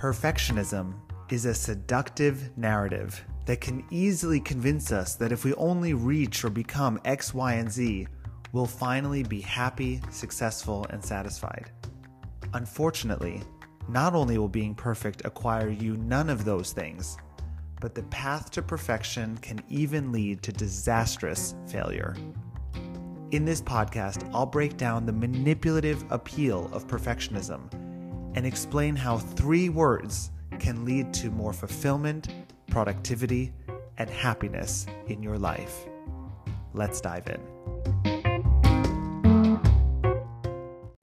Perfectionism is a seductive narrative that can easily convince us that if we only reach or become X, Y, and Z, we'll finally be happy, successful, and satisfied. Unfortunately, not only will being perfect acquire you none of those things, but the path to perfection can even lead to disastrous failure. In this podcast, I'll break down the manipulative appeal of perfectionism and explain how three words can lead to more fulfillment, productivity, and happiness in your life. Let's dive in.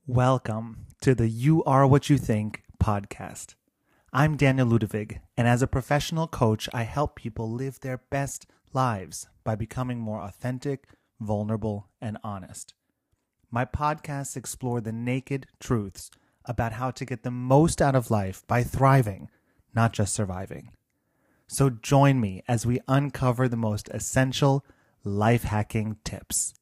Welcome to the You Are What You Think podcast. I'm Daniel Ludevig, and as a professional coach, I help people live their best lives by becoming more authentic, vulnerable, and honest. My podcasts explore the naked truths about how to get the most out of life by thriving, not just surviving. So join me as we uncover the most essential life hacking tips.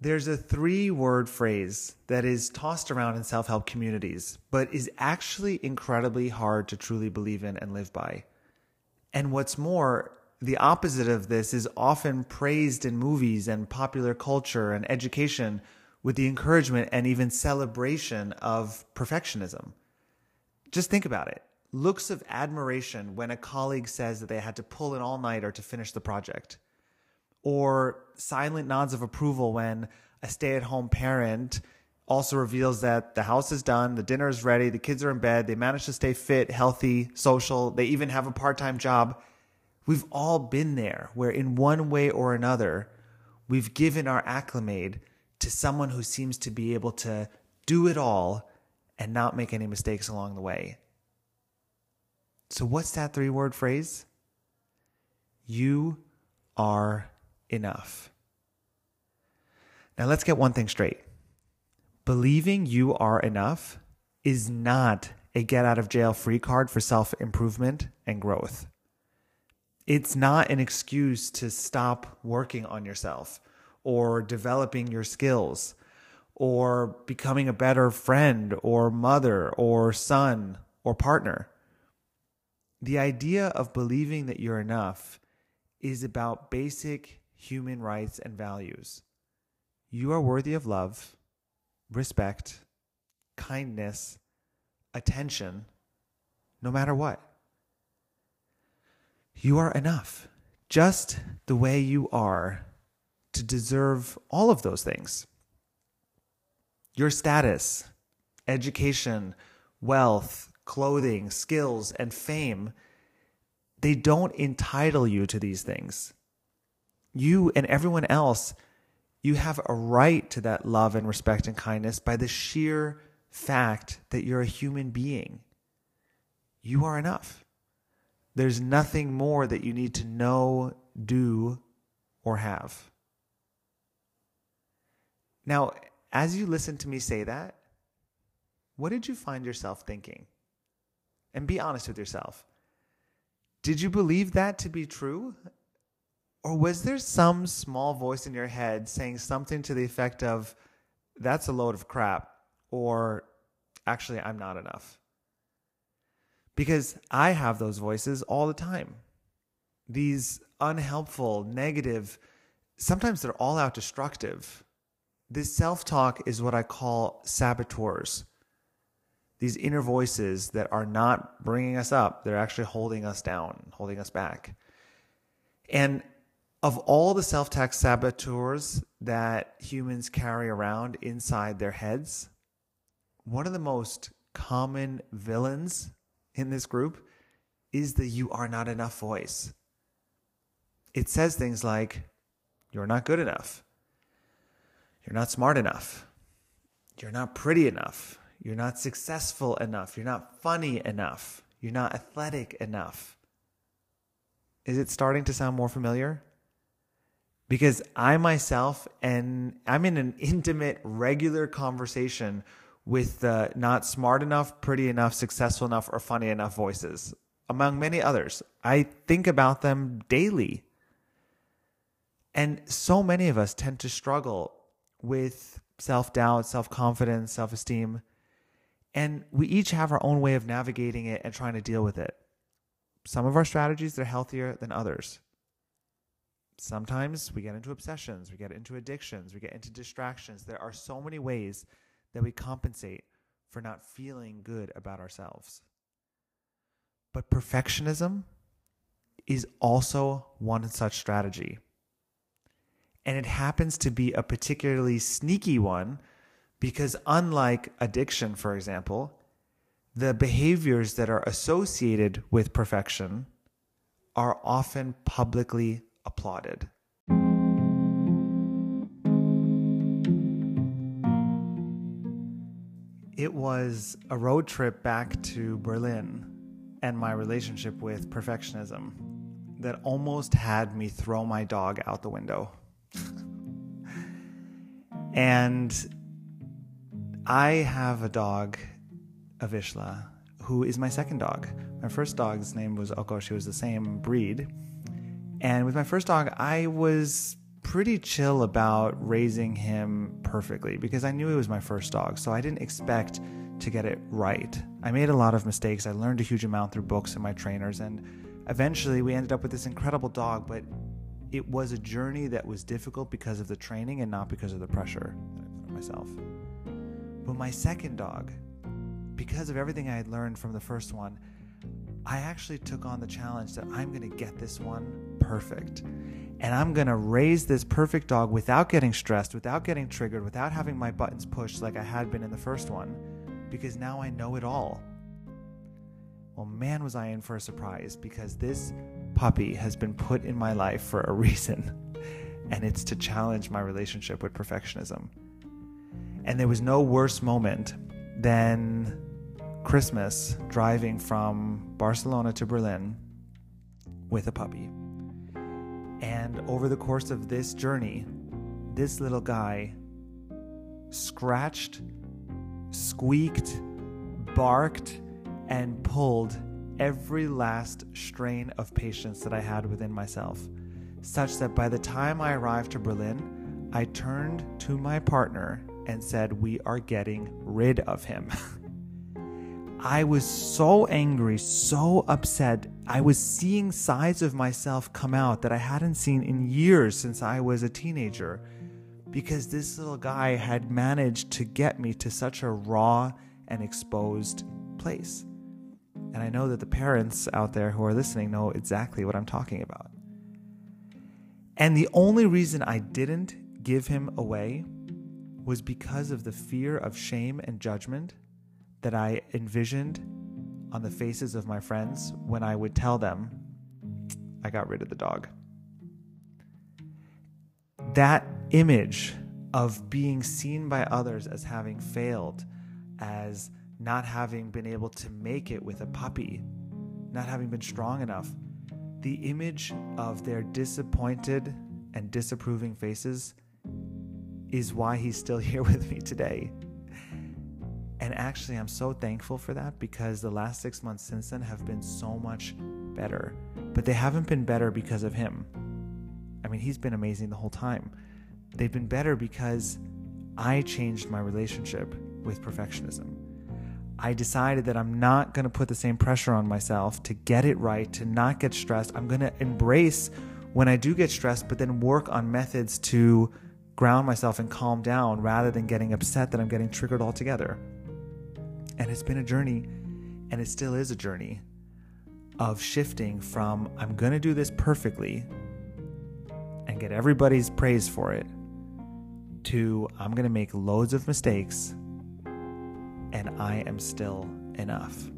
There's a three word phrase that is tossed around in self help communities, but is actually incredibly hard to truly believe in and live by. And what's more, the opposite of this is often praised in movies and popular culture and education with the encouragement and even celebration of perfectionism. Just think about it. Looks of admiration when a colleague says that they had to pull an all nighter to finish the project, or silent nods of approval when a stay at home parent also reveals that the house is done, the dinner is ready, the kids are in bed, they managed to stay fit, healthy, social, they even have a part time job. We've all been there where, in one way or another, we've given our acclimate to someone who seems to be able to do it all and not make any mistakes along the way. So, what's that three word phrase? You are enough. Now, let's get one thing straight. Believing you are enough is not a get out of jail free card for self improvement and growth. It's not an excuse to stop working on yourself or developing your skills or becoming a better friend or mother or son or partner. The idea of believing that you're enough is about basic human rights and values. You are worthy of love, respect, kindness, attention, no matter what. You are enough, just the way you are to deserve all of those things. Your status, education, wealth, clothing, skills, and fame, they don't entitle you to these things. You and everyone else, you have a right to that love and respect and kindness by the sheer fact that you're a human being. You are enough. There's nothing more that you need to know, do, or have. Now, as you listen to me say that, what did you find yourself thinking? And be honest with yourself. Did you believe that to be true? Or was there some small voice in your head saying something to the effect of, that's a load of crap, or actually, I'm not enough? Because I have those voices all the time. These unhelpful, negative, sometimes they're all out destructive this self talk is what I call saboteurs. These inner voices that are not bringing us up, they're actually holding us down, holding us back. And of all the self talk saboteurs that humans carry around inside their heads, one of the most common villains in this group is the you are not enough voice. It says things like, you're not good enough. You're not smart enough. You're not pretty enough. You're not successful enough. You're not funny enough. You're not athletic enough. Is it starting to sound more familiar? Because I myself and I'm in an intimate, regular conversation with the not smart enough, pretty enough, successful enough, or funny enough voices, among many others. I think about them daily. And so many of us tend to struggle with self doubt, self confidence, self esteem. And we each have our own way of navigating it and trying to deal with it. Some of our strategies are healthier than others. Sometimes we get into obsessions, we get into addictions, we get into distractions. There are so many ways that we compensate for not feeling good about ourselves. But perfectionism is also one such strategy. And it happens to be a particularly sneaky one because, unlike addiction, for example, the behaviors that are associated with perfection are often publicly applauded. It was a road trip back to Berlin and my relationship with perfectionism that almost had me throw my dog out the window. And I have a dog, Avishla, who is my second dog. My first dog's name was Oko. She was the same breed. And with my first dog, I was pretty chill about raising him perfectly because I knew he was my first dog. So I didn't expect to get it right. I made a lot of mistakes. I learned a huge amount through books and my trainers. And eventually we ended up with this incredible dog, but it was a journey that was difficult because of the training and not because of the pressure that I put on myself. But my second dog, because of everything I had learned from the first one, I actually took on the challenge that I'm going to get this one perfect. And I'm going to raise this perfect dog without getting stressed, without getting triggered, without having my buttons pushed like I had been in the first one, because now I know it all. Well, man, was I in for a surprise because this puppy has been put in my life for a reason, and it's to challenge my relationship with perfectionism. And there was no worse moment than Christmas driving from Barcelona to Berlin with a puppy. And over the course of this journey, this little guy scratched, squeaked, barked, and pulled every last strain of patience that I had within myself, such that by the time I arrived to Berlin, I turned to my partner and said, We are getting rid of him. I was so angry, so upset. I was seeing sides of myself come out that I hadn't seen in years since I was a teenager because this little guy had managed to get me to such a raw and exposed place. And I know that the parents out there who are listening know exactly what I'm talking about. And the only reason I didn't give him away was because of the fear of shame and judgment that I envisioned on the faces of my friends when I would tell them I got rid of the dog. That image of being seen by others as having failed, as not having been able to make it with a puppy, not having been strong enough, the image of their disappointed and disapproving faces is why he's still here with me today. And actually, I'm so thankful for that because the last six months since then have been so much better. But they haven't been better because of him. I mean, he's been amazing the whole time. They've been better because I changed my relationship with perfectionism. I decided that I'm not going to put the same pressure on myself to get it right, to not get stressed. I'm going to embrace when I do get stressed, but then work on methods to ground myself and calm down rather than getting upset that I'm getting triggered altogether. And it's been a journey, and it still is a journey of shifting from I'm going to do this perfectly and get everybody's praise for it to I'm going to make loads of mistakes and I am still enough.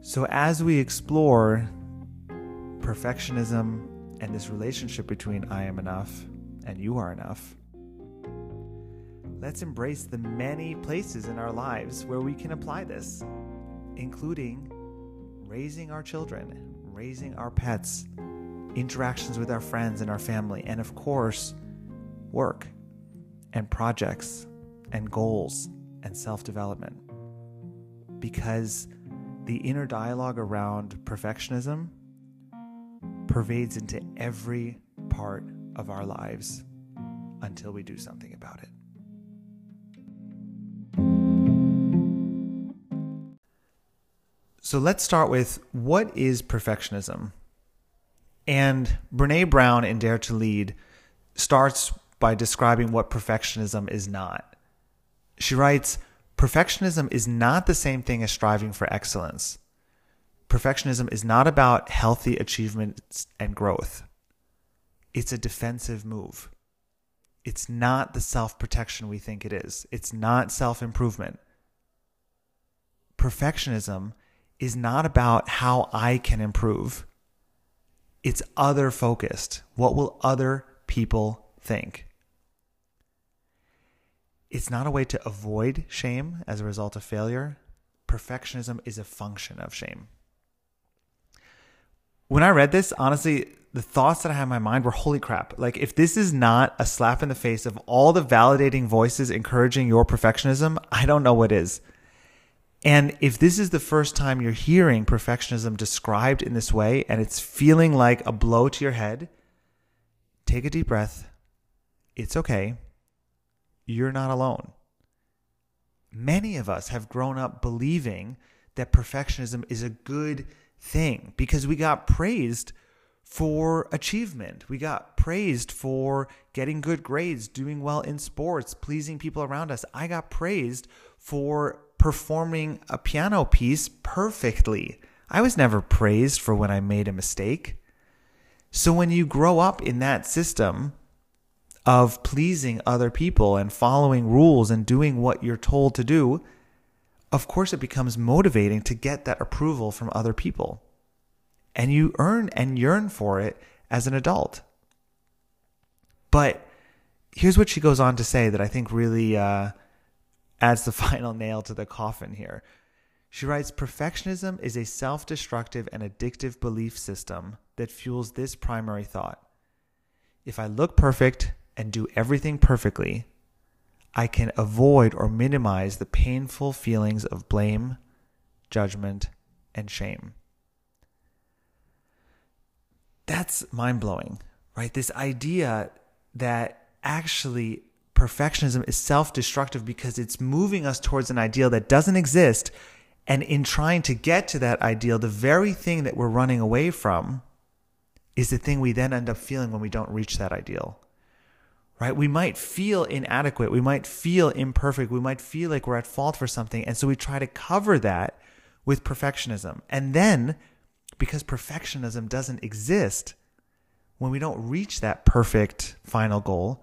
So, as we explore perfectionism and this relationship between I am enough and you are enough, let's embrace the many places in our lives where we can apply this, including raising our children, raising our pets, interactions with our friends and our family, and of course, work and projects and goals and self development. Because the inner dialogue around perfectionism pervades into every part of our lives until we do something about it. So let's start with what is perfectionism? And Brene Brown in Dare to Lead starts by describing what perfectionism is not. She writes Perfectionism is not the same thing as striving for excellence. Perfectionism is not about healthy achievements and growth. It's a defensive move. It's not the self protection we think it is. It's not self improvement. Perfectionism is not about how I can improve. It's other focused. What will other people think? It's not a way to avoid shame as a result of failure. Perfectionism is a function of shame. When I read this, honestly, the thoughts that I had in my mind were holy crap. Like, if this is not a slap in the face of all the validating voices encouraging your perfectionism, I don't know what is. And if this is the first time you're hearing perfectionism described in this way and it's feeling like a blow to your head, take a deep breath. It's okay. You're not alone. Many of us have grown up believing that perfectionism is a good thing because we got praised for achievement. We got praised for getting good grades, doing well in sports, pleasing people around us. I got praised for performing a piano piece perfectly. I was never praised for when I made a mistake. So when you grow up in that system of pleasing other people and following rules and doing what you're told to do, of course it becomes motivating to get that approval from other people and you earn and yearn for it as an adult. But here's what she goes on to say that I think really uh, adds the final nail to the coffin here. She writes Perfectionism is a self destructive and addictive belief system that fuels this primary thought. If I look perfect and do everything perfectly, I can avoid or minimize the painful feelings of blame, judgment, and shame that's mind blowing, right? This idea that actually perfectionism is self destructive because it's moving us towards an ideal that doesn't exist. And in trying to get to that ideal, the very thing that we're running away from is the thing we then end up feeling when we don't reach that ideal. Right? We might feel inadequate. We might feel imperfect. We might feel like we're at fault for something. And so we try to cover that with perfectionism. And then because perfectionism doesn't exist, when we don't reach that perfect final goal,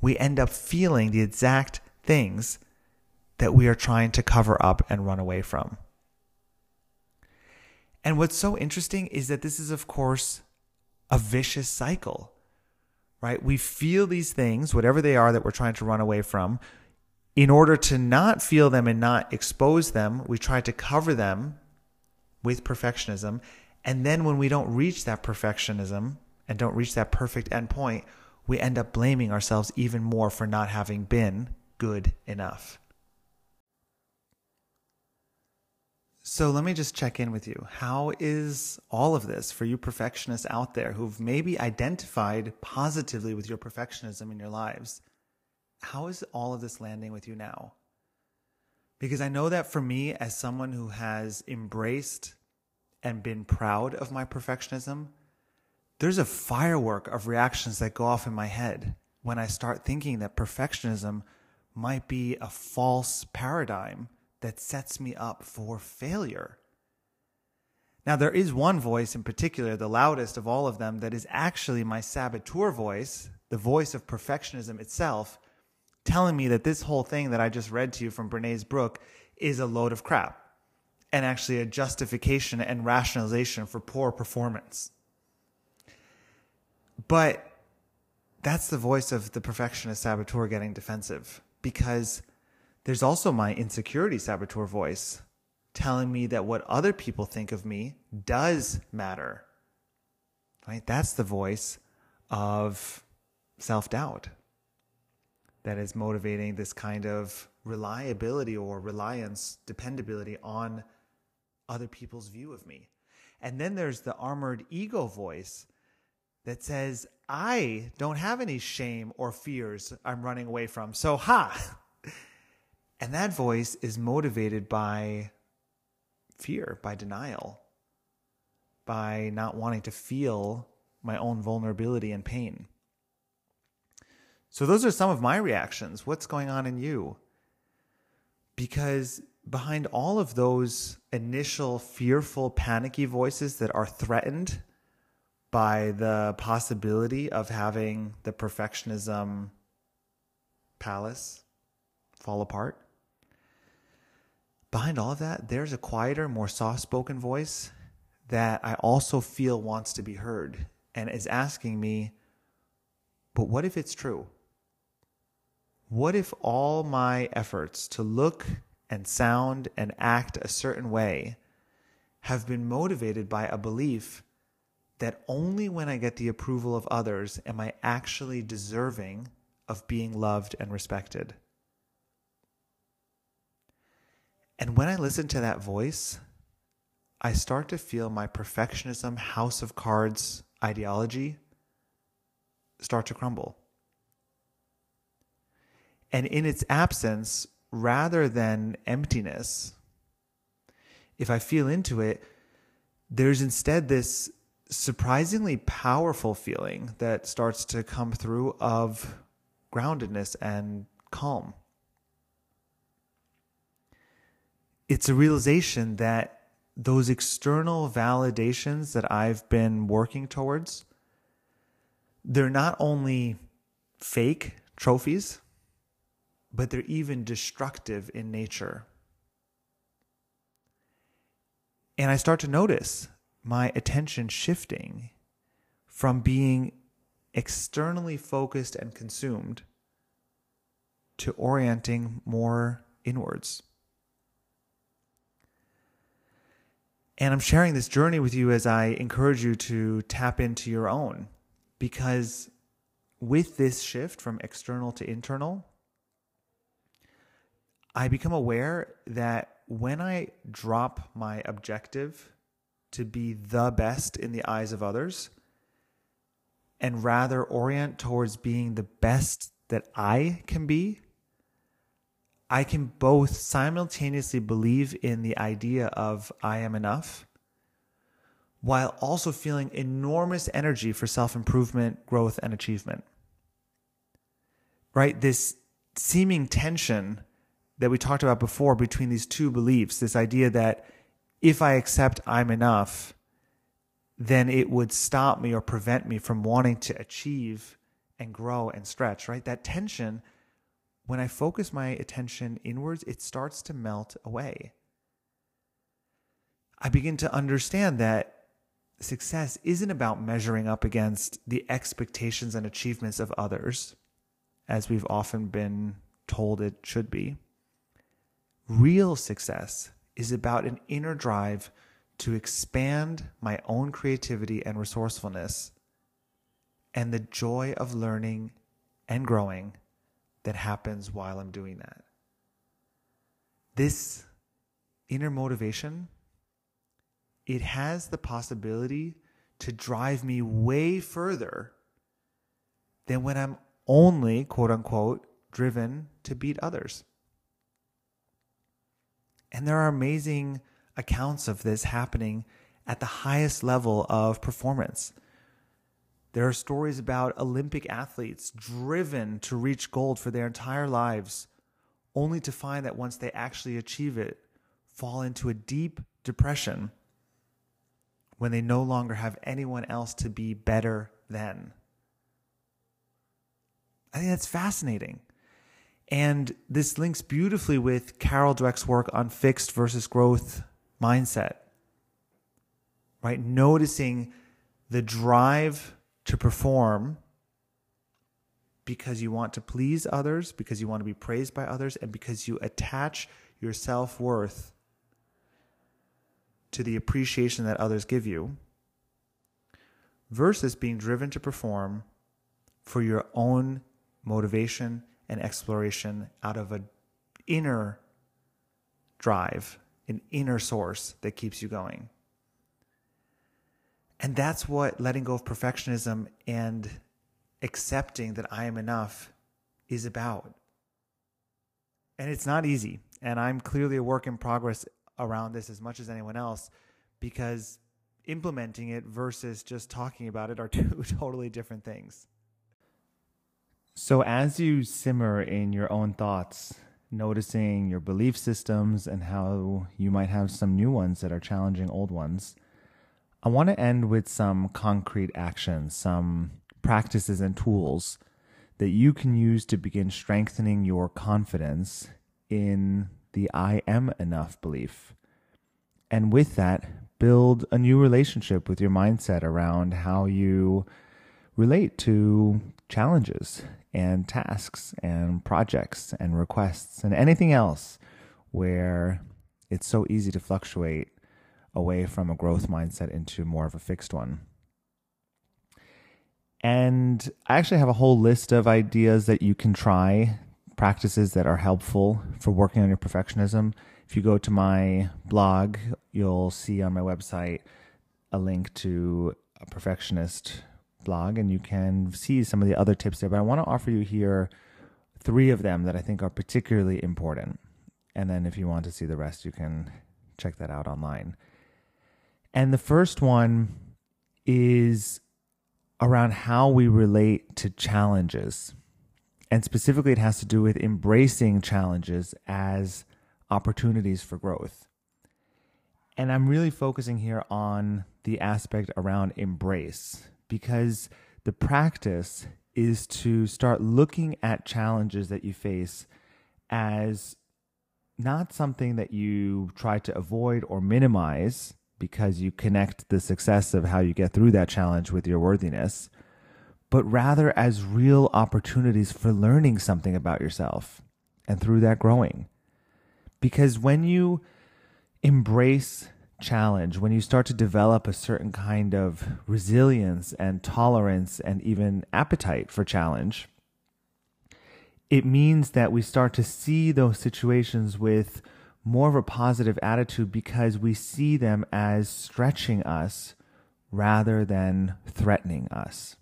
we end up feeling the exact things that we are trying to cover up and run away from. And what's so interesting is that this is, of course, a vicious cycle, right? We feel these things, whatever they are that we're trying to run away from. In order to not feel them and not expose them, we try to cover them with perfectionism. And then when we don't reach that perfectionism and don't reach that perfect endpoint, we end up blaming ourselves even more for not having been good enough. So let me just check in with you. How is all of this for you perfectionists out there who've maybe identified positively with your perfectionism in your lives? How is all of this landing with you now? Because I know that for me, as someone who has embraced and been proud of my perfectionism, there's a firework of reactions that go off in my head when I start thinking that perfectionism might be a false paradigm that sets me up for failure. Now, there is one voice in particular, the loudest of all of them, that is actually my saboteur voice, the voice of perfectionism itself, telling me that this whole thing that I just read to you from Brene's book is a load of crap and actually a justification and rationalization for poor performance. But that's the voice of the perfectionist saboteur getting defensive because there's also my insecurity saboteur voice telling me that what other people think of me does matter. Right? That's the voice of self doubt that is motivating this kind of reliability or reliance, dependability on other people's view of me. And then there's the armored ego voice that says, I don't have any shame or fears I'm running away from. So, ha! And that voice is motivated by fear, by denial, by not wanting to feel my own vulnerability and pain. So, those are some of my reactions. What's going on in you? Because behind all of those initial fearful, panicky voices that are threatened by the possibility of having the perfectionism palace fall apart, behind all of that, there's a quieter, more soft spoken voice that I also feel wants to be heard and is asking me, but what if it's true? What if all my efforts to look and sound and act a certain way have been motivated by a belief that only when I get the approval of others am I actually deserving of being loved and respected? And when I listen to that voice, I start to feel my perfectionism house of cards ideology start to crumble. And in its absence, rather than emptiness, if I feel into it, there's instead this surprisingly powerful feeling that starts to come through of groundedness and calm. It's a realization that those external validations that I've been working towards, they're not only fake trophies, but they're even destructive in nature. And I start to notice my attention shifting from being externally focused and consumed to orienting more inwards. And I'm sharing this journey with you as I encourage you to tap into your own. Because with this shift from external to internal, I become aware that when I drop my objective to be the best in the eyes of others and rather orient towards being the best that I can be, I can both simultaneously believe in the idea of I am enough while also feeling enormous energy for self improvement, growth, and achievement. Right? This seeming tension that we talked about before between these two beliefs this idea that if I accept I'm enough, then it would stop me or prevent me from wanting to achieve and grow and stretch, right? That tension when I focus my attention inwards, it starts to melt away. I begin to understand that success isn't about measuring up against the expectations and achievements of others, as we've often been told it should be. Real success is about an inner drive to expand my own creativity and resourcefulness and the joy of learning and growing that happens while I'm doing that. This inner motivation, it has the possibility to drive me way further than when I'm only, quote unquote, driven to beat others. And there are amazing accounts of this happening at the highest level of performance. There are stories about Olympic athletes driven to reach gold for their entire lives, only to find that once they actually achieve it, fall into a deep depression when they no longer have anyone else to be better than. I think that's fascinating. And this links beautifully with Carol Dweck's work on fixed versus growth mindset. Right? Noticing the drive to perform because you want to please others, because you want to be praised by others, and because you attach your self worth to the appreciation that others give you, versus being driven to perform for your own motivation and exploration out of an inner drive, an inner source that keeps you going. And that's what letting go of perfectionism and accepting that I am enough is about. And it's not easy. And I'm clearly a work in progress around this as much as anyone else because implementing it versus just talking about it are two totally different things. So, as you simmer in your own thoughts, noticing your belief systems and how you might have some new ones that are challenging old ones, I want to end with some concrete actions, some practices and tools that you can use to begin strengthening your confidence in the I am enough belief. And with that, build a new relationship with your mindset around how you relate to challenges and tasks and projects and requests and anything else where it's so easy to fluctuate away from a growth mindset into more of a fixed one. And I actually have a whole list of ideas that you can try, practices that are helpful for working on your perfectionism. If you go to my blog, you'll see on my website a link to a perfectionist blog and you can see some of the other tips there. But I want to offer you here three of them that I think are particularly important. And then if you want to see the rest, you can check that out online. And the first one is around how we relate to challenges. And specifically, it has to do with embracing challenges as opportunities for growth. And I'm really focusing here on the aspect around embrace because the practice is to start looking at challenges that you face as not something that you try to avoid or minimize because you connect the success of how you get through that challenge with your worthiness, but rather as real opportunities for learning something about yourself and through that growing. Because when you embrace challenge, when you start to develop a certain kind of resilience and tolerance and even appetite for challenge, it means that we start to see those situations with more of a positive attitude because we see them as stretching us rather than threatening us,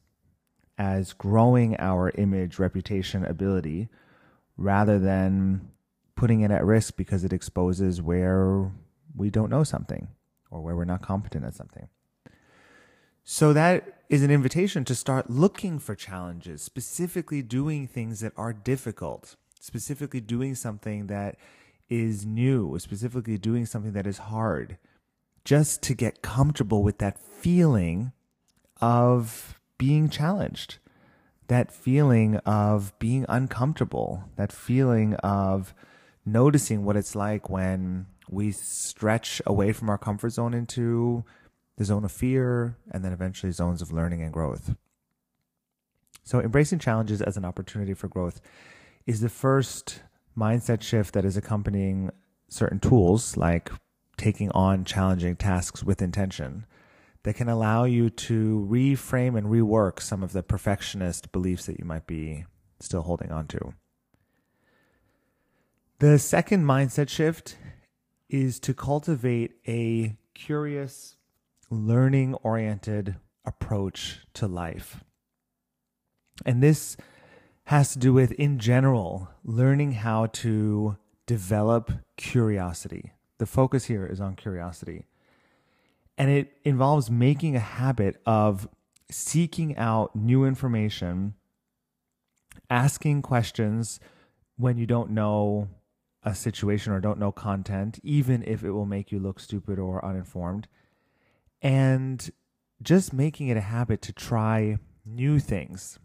as growing our image, reputation, ability, rather than putting it at risk because it exposes where we don't know something or where we're not competent at something. So that is an invitation to start looking for challenges, specifically doing things that are difficult, specifically doing something that is new, specifically doing something that is hard, just to get comfortable with that feeling of being challenged, that feeling of being uncomfortable, that feeling of noticing what it's like when we stretch away from our comfort zone into the zone of fear and then eventually zones of learning and growth. So, embracing challenges as an opportunity for growth is the first mindset shift that is accompanying certain tools like taking on challenging tasks with intention that can allow you to reframe and rework some of the perfectionist beliefs that you might be still holding on to. The second mindset shift is to cultivate a curious, learning oriented approach to life. And this has to do with, in general, learning how to develop curiosity. The focus here is on curiosity. And it involves making a habit of seeking out new information, asking questions when you don't know a situation or don't know content, even if it will make you look stupid or uninformed. And just making it a habit to try new things.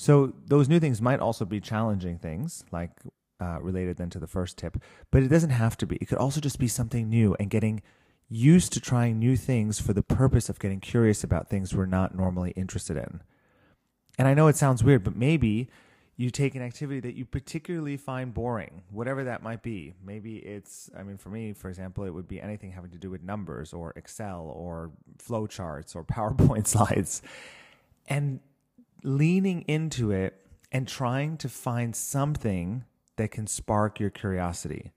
So, those new things might also be challenging things, like uh, related then to the first tip, but it doesn't have to be. It could also just be something new and getting used to trying new things for the purpose of getting curious about things we're not normally interested in. And I know it sounds weird, but maybe you take an activity that you particularly find boring, whatever that might be. Maybe it's, I mean, for me, for example, it would be anything having to do with numbers or Excel or flowcharts or PowerPoint slides. And leaning into it and trying to find something that can spark your curiosity,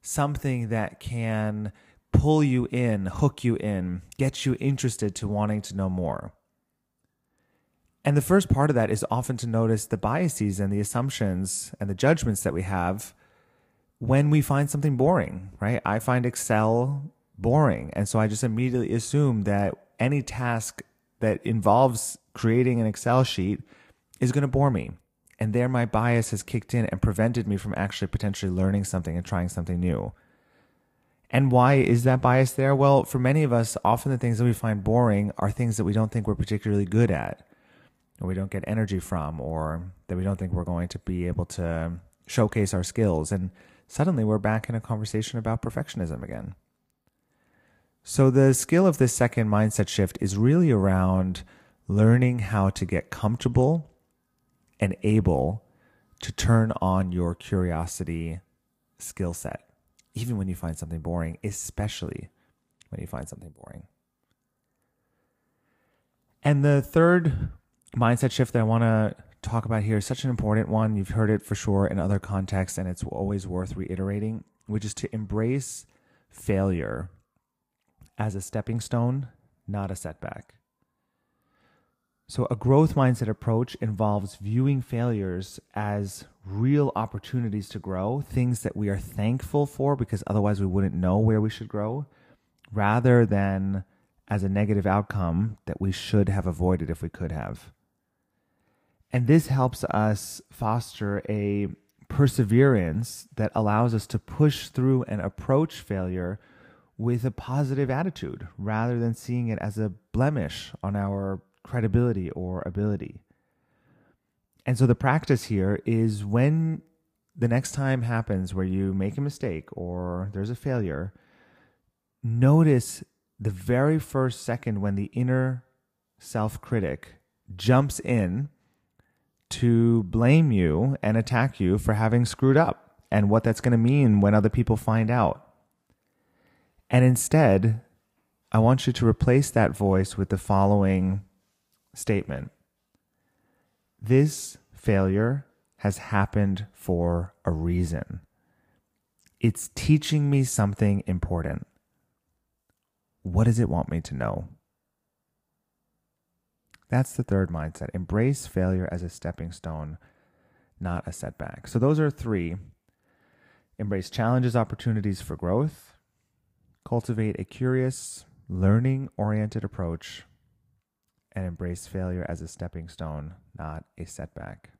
something that can pull you in, hook you in, get you interested to wanting to know more. And the first part of that is often to notice the biases and the assumptions and the judgments that we have when we find something boring, right? I find Excel boring. And so I just immediately assume that any task that involves creating an Excel sheet is going to bore me. And there, my bias has kicked in and prevented me from actually potentially learning something and trying something new. And why is that bias there? Well, for many of us, often the things that we find boring are things that we don't think we're particularly good at, or we don't get energy from, or that we don't think we're going to be able to showcase our skills. And suddenly we're back in a conversation about perfectionism again. So, the skill of this second mindset shift is really around learning how to get comfortable and able to turn on your curiosity skill set even when you find something boring, especially when you find something boring. And the third mindset shift that I want to talk about here is such an important one. You've heard it for sure in other contexts, and it's always worth reiterating, which is to embrace failure as a stepping stone, not a setback. So, a growth mindset approach involves viewing failures as real opportunities to grow, things that we are thankful for because otherwise we wouldn't know where we should grow, rather than as a negative outcome that we should have avoided if we could have. And this helps us foster a perseverance that allows us to push through and approach failure with a positive attitude rather than seeing it as a blemish on our credibility or ability. And so the practice here is when the next time happens where you make a mistake or there's a failure, notice the very first second when the inner self critic jumps in to blame you and attack you for having screwed up and what that's going to mean when other people find out. And instead, I want you to replace that voice with the following statement This failure has happened for a reason. It's teaching me something important. What does it want me to know? That's the third mindset. Embrace failure as a stepping stone, not a setback. So, those are three embrace challenges, opportunities for growth, cultivate a curious, learning oriented approach and embrace failure as a stepping stone, not a setback.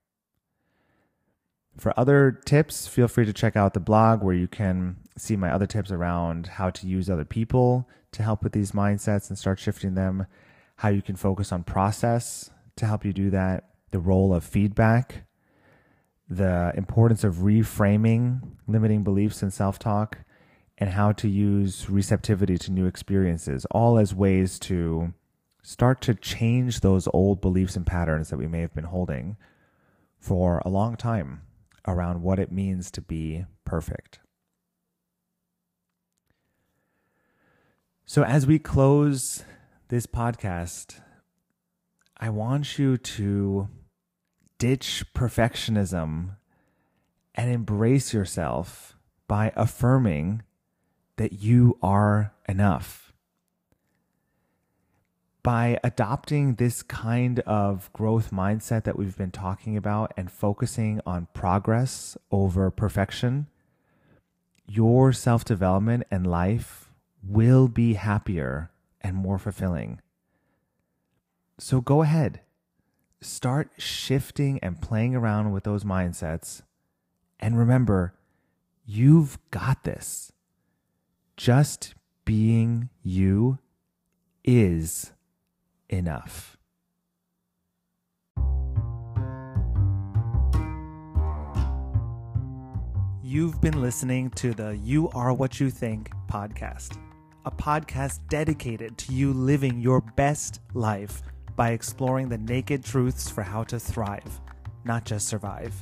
For other tips, feel free to check out the blog where you can see my other tips around how to use other people to help with these mindsets and start shifting them, how you can focus on process to help you do that, the role of feedback, the importance of reframing limiting beliefs and self talk, and how to use receptivity to new experiences, all as ways to start to change those old beliefs and patterns that we may have been holding for a long time around what it means to be perfect. So, as we close this podcast, I want you to ditch perfectionism and embrace yourself by affirming that you are enough by adopting this kind of growth mindset that we've been talking about and focusing on progress over perfection, your self development and life will be happier and more fulfilling. So go ahead, start shifting and playing around with those mindsets. And remember, you've got this. Just being you is enough. You've been listening to the You Are What You Think podcast, a podcast dedicated to you living your best life by exploring the naked truths for how to thrive, not just survive.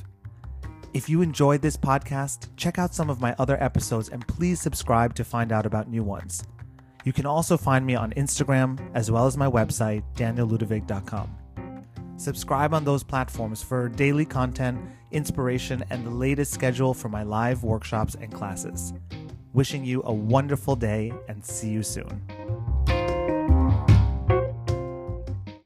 If you enjoyed this podcast, check out some of my other episodes and please subscribe to find out about new ones. You can also find me on Instagram as well as my website, danielludevig.com. Subscribe on those platforms for daily content, inspiration, and the latest schedule for my live workshops and classes. Wishing you a wonderful day and see you soon.